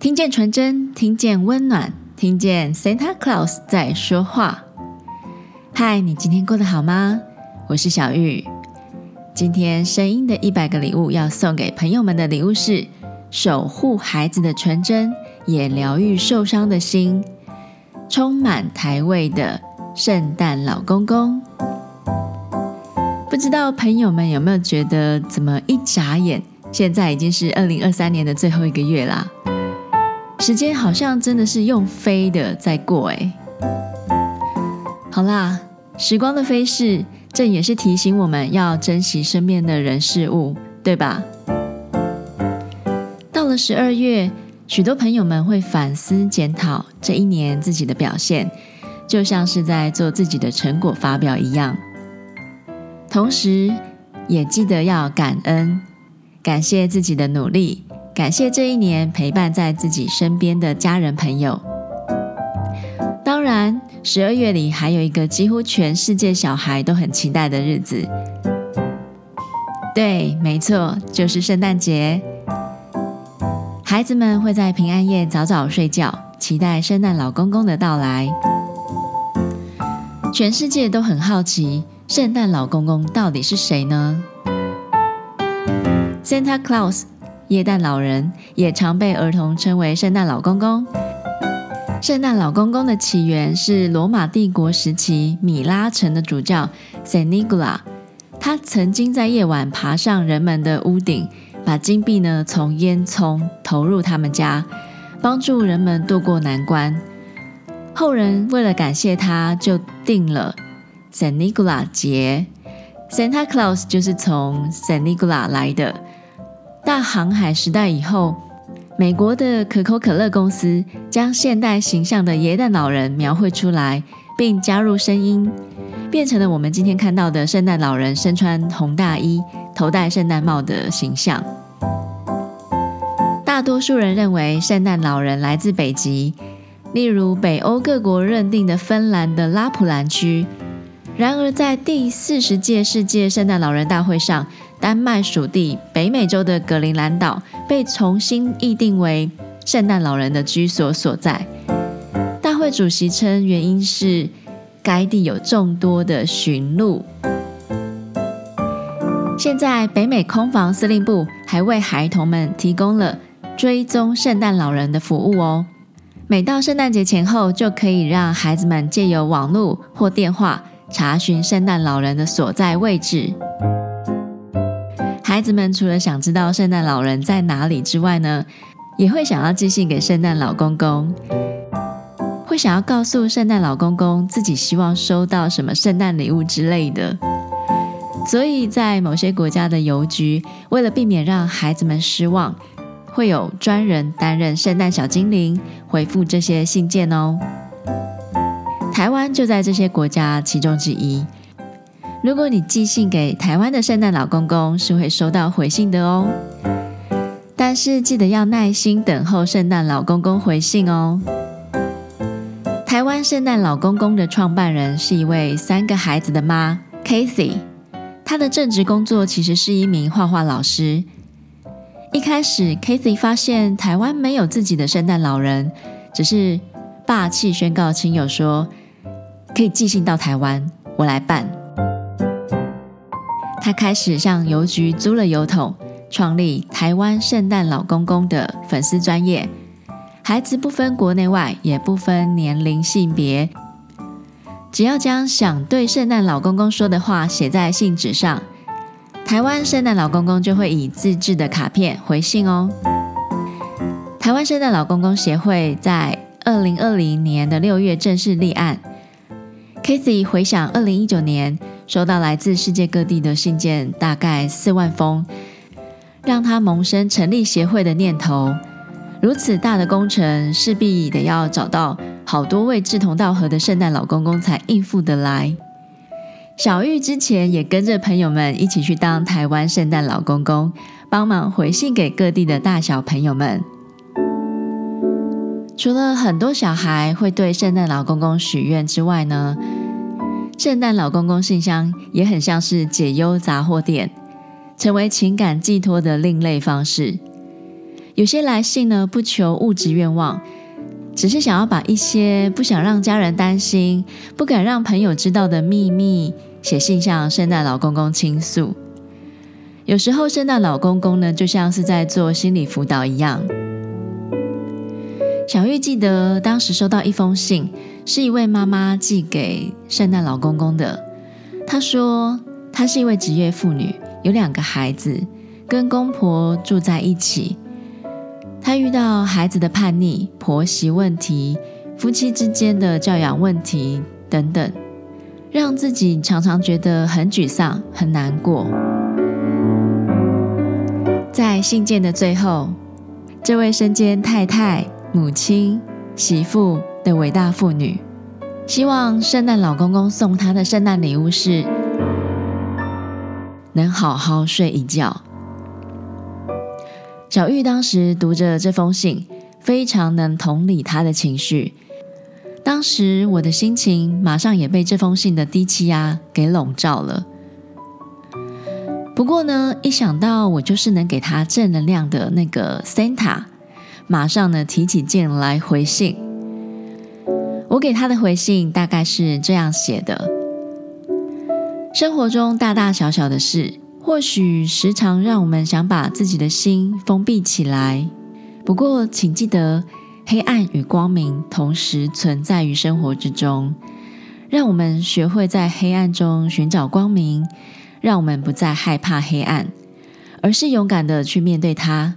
听见纯真，听见温暖，听见 Santa Claus 在说话。嗨，你今天过得好吗？我是小玉。今天声音的一百个礼物要送给朋友们的礼物是：守护孩子的纯真，也疗愈受伤的心，充满台味的圣诞老公公。不知道朋友们有没有觉得，怎么一眨眼，现在已经是二零二三年的最后一个月啦？时间好像真的是用飞的在过诶。好啦，时光的飞逝，这也是提醒我们要珍惜身边的人事物，对吧？到了十二月，许多朋友们会反思检讨这一年自己的表现，就像是在做自己的成果发表一样。同时，也记得要感恩，感谢自己的努力。感谢这一年陪伴在自己身边的家人朋友。当然，十二月里还有一个几乎全世界小孩都很期待的日子。对，没错，就是圣诞节。孩子们会在平安夜早早睡觉，期待圣诞老公公的到来。全世界都很好奇，圣诞老公公到底是谁呢？Santa Claus。耶诞老人也常被儿童称为圣诞老公公。圣诞老公公的起源是罗马帝国时期米拉城的主教 s a n i g u l a 他曾经在夜晚爬上人们的屋顶，把金币呢从烟囱投入他们家，帮助人们渡过难关。后人为了感谢他，就定了 s a n i g u l a 节，Santa Claus 就是从 s a n i g u l a 来的。大航海时代以后，美国的可口可乐公司将现代形象的耶诞老人描绘出来，并加入声音，变成了我们今天看到的圣诞老人身穿红大衣、头戴圣诞帽的形象。大多数人认为圣诞老人来自北极，例如北欧各国认定的芬兰的拉普兰区。然而，在第四十届世界圣诞老人大会上，丹麦属地北美洲的格陵兰岛被重新议定为圣诞老人的居所所在。大会主席称，原因是该地有众多的驯鹿。现在，北美空防司令部还为孩童们提供了追踪圣诞老人的服务哦。每到圣诞节前后，就可以让孩子们借由网络或电话查询圣诞老人的所在位置。孩子们除了想知道圣诞老人在哪里之外呢，也会想要寄信给圣诞老公公，会想要告诉圣诞老公公自己希望收到什么圣诞礼物之类的。所以在某些国家的邮局，为了避免让孩子们失望，会有专人担任圣诞小精灵，回复这些信件哦。台湾就在这些国家其中之一。如果你寄信给台湾的圣诞老公公，是会收到回信的哦。但是记得要耐心等候圣诞老公公回信哦。台湾圣诞老公公的创办人是一位三个孩子的妈，Kathy。她的正职工作其实是一名画画老师。一开始，Kathy 发现台湾没有自己的圣诞老人，只是霸气宣告亲友说：“可以寄信到台湾，我来办。”他开始向邮局租了邮筒，创立台湾圣诞老公公的粉丝专业，孩子不分国内外，也不分年龄性别，只要将想对圣诞老公公说的话写在信纸上，台湾圣诞老公公就会以自制的卡片回信哦。台湾圣诞老公公协会在二零二零年的六月正式立案。Kathy 回想二零一九年。收到来自世界各地的信件，大概四万封，让他萌生成立协会的念头。如此大的工程，势必得要找到好多位志同道合的圣诞老公公才应付得来。小玉之前也跟着朋友们一起去当台湾圣诞老公公，帮忙回信给各地的大小朋友们。除了很多小孩会对圣诞老公公许愿之外呢，圣诞老公公信箱也很像是解忧杂货店，成为情感寄托的另类方式。有些来信呢，不求物质愿望，只是想要把一些不想让家人担心、不敢让朋友知道的秘密，写信向圣诞老公公倾诉。有时候，圣诞老公公呢，就像是在做心理辅导一样。小玉记得当时收到一封信，是一位妈妈寄给圣诞老公公的。她说，她是一位职业妇女，有两个孩子，跟公婆住在一起。她遇到孩子的叛逆、婆媳问题、夫妻之间的教养问题等等，让自己常常觉得很沮丧、很难过。在信件的最后，这位身兼太太，母亲、媳妇的伟大妇女，希望圣诞老公公送她的圣诞礼物是能好好睡一觉。小玉当时读着这封信，非常能同理她的情绪。当时我的心情马上也被这封信的低气压给笼罩了。不过呢，一想到我就是能给她正能量的那个 Santa。马上呢，提起劲来回信。我给他的回信大概是这样写的：生活中大大小小的事，或许时常让我们想把自己的心封闭起来。不过，请记得，黑暗与光明同时存在于生活之中。让我们学会在黑暗中寻找光明，让我们不再害怕黑暗，而是勇敢地去面对它。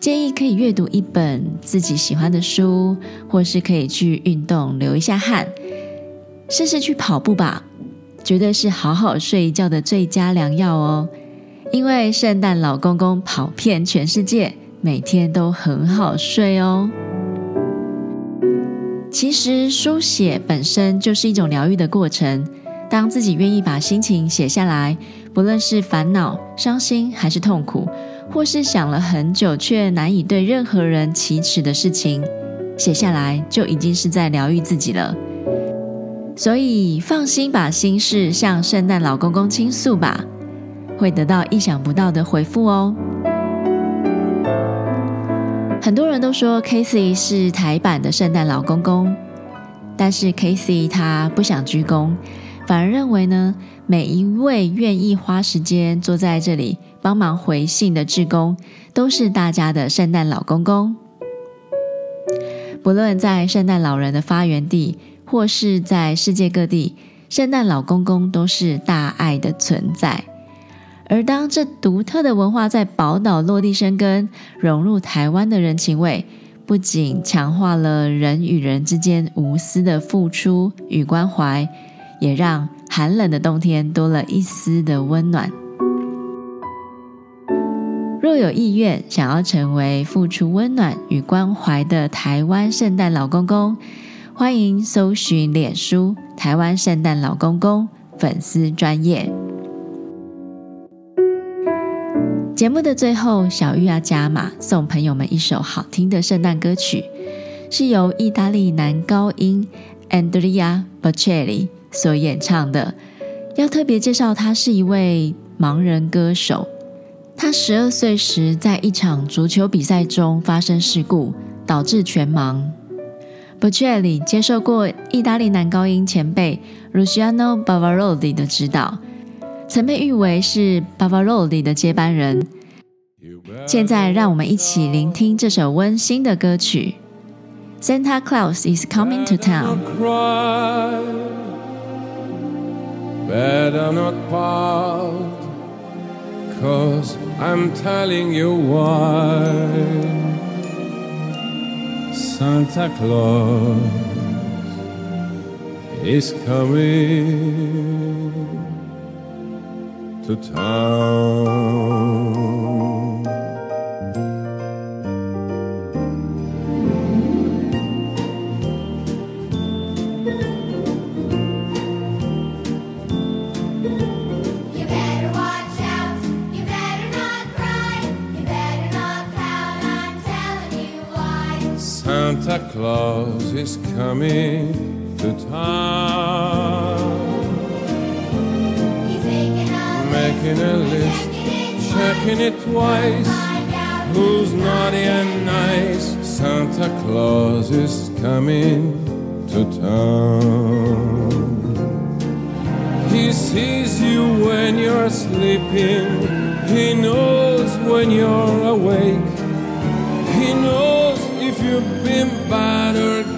建议可以阅读一本自己喜欢的书，或是可以去运动流一下汗，试试去跑步吧，绝对是好好睡一觉的最佳良药哦。因为圣诞老公公跑遍全世界，每天都很好睡哦。其实书写本身就是一种疗愈的过程，当自己愿意把心情写下来，不论是烦恼、伤心还是痛苦。或是想了很久却难以对任何人启齿的事情，写下来就已经是在疗愈自己了。所以放心把心事向圣诞老公公倾诉吧，会得到意想不到的回复哦。很多人都说 Casey 是台版的圣诞老公公，但是 Casey 他不想鞠躬，反而认为呢，每一位愿意花时间坐在这里。帮忙回信的志工都是大家的圣诞老公公，不论在圣诞老人的发源地，或是在世界各地，圣诞老公公都是大爱的存在。而当这独特的文化在宝岛落地生根，融入台湾的人情味，不仅强化了人与人之间无私的付出与关怀，也让寒冷的冬天多了一丝的温暖。若有意愿想要成为付出温暖与关怀的台湾圣诞老公公，欢迎搜寻脸书“台湾圣诞老公公”粉丝专页。节目的最后，小玉要加码送朋友们一首好听的圣诞歌曲，是由意大利男高音 Andrea Bocelli 所演唱的。要特别介绍，他是一位盲人歌手。他十二岁时，在一场足球比赛中发生事故，导致全盲。Bocelli 接受过意大利男高音前辈 Luciano Pavarotti 的指导，曾被誉为是 Pavarotti 的接班人。现在，让我们一起聆听这首温馨的歌曲：Santa Claus is coming to town。Cause I'm telling you why Santa Claus is coming to town. Coming to town. He's making a, making a list, checking it twice. who's naughty and nice. Santa Claus is coming to town. He sees you when you're sleeping. He knows when you're awake. He knows if you've been bad or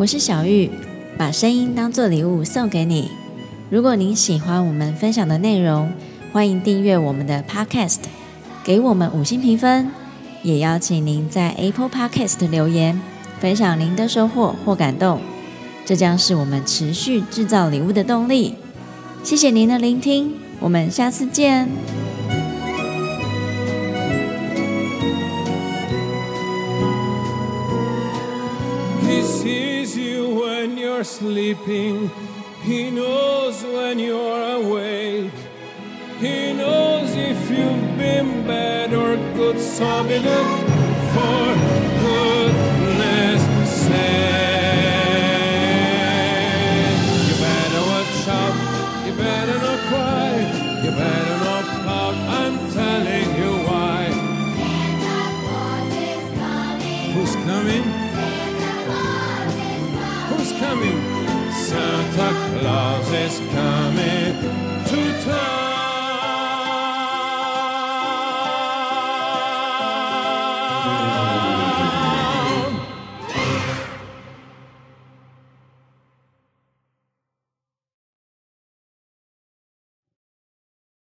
我是小玉，把声音当作礼物送给你。如果您喜欢我们分享的内容，欢迎订阅我们的 Podcast，给我们五星评分，也邀请您在 Apple Podcast 留言，分享您的收获或感动，这将是我们持续制造礼物的动力。谢谢您的聆听，我们下次见。You're sleeping. He knows when you're awake. He knows if you've been bad or good. So be for coming. Santa Claus is coming to town.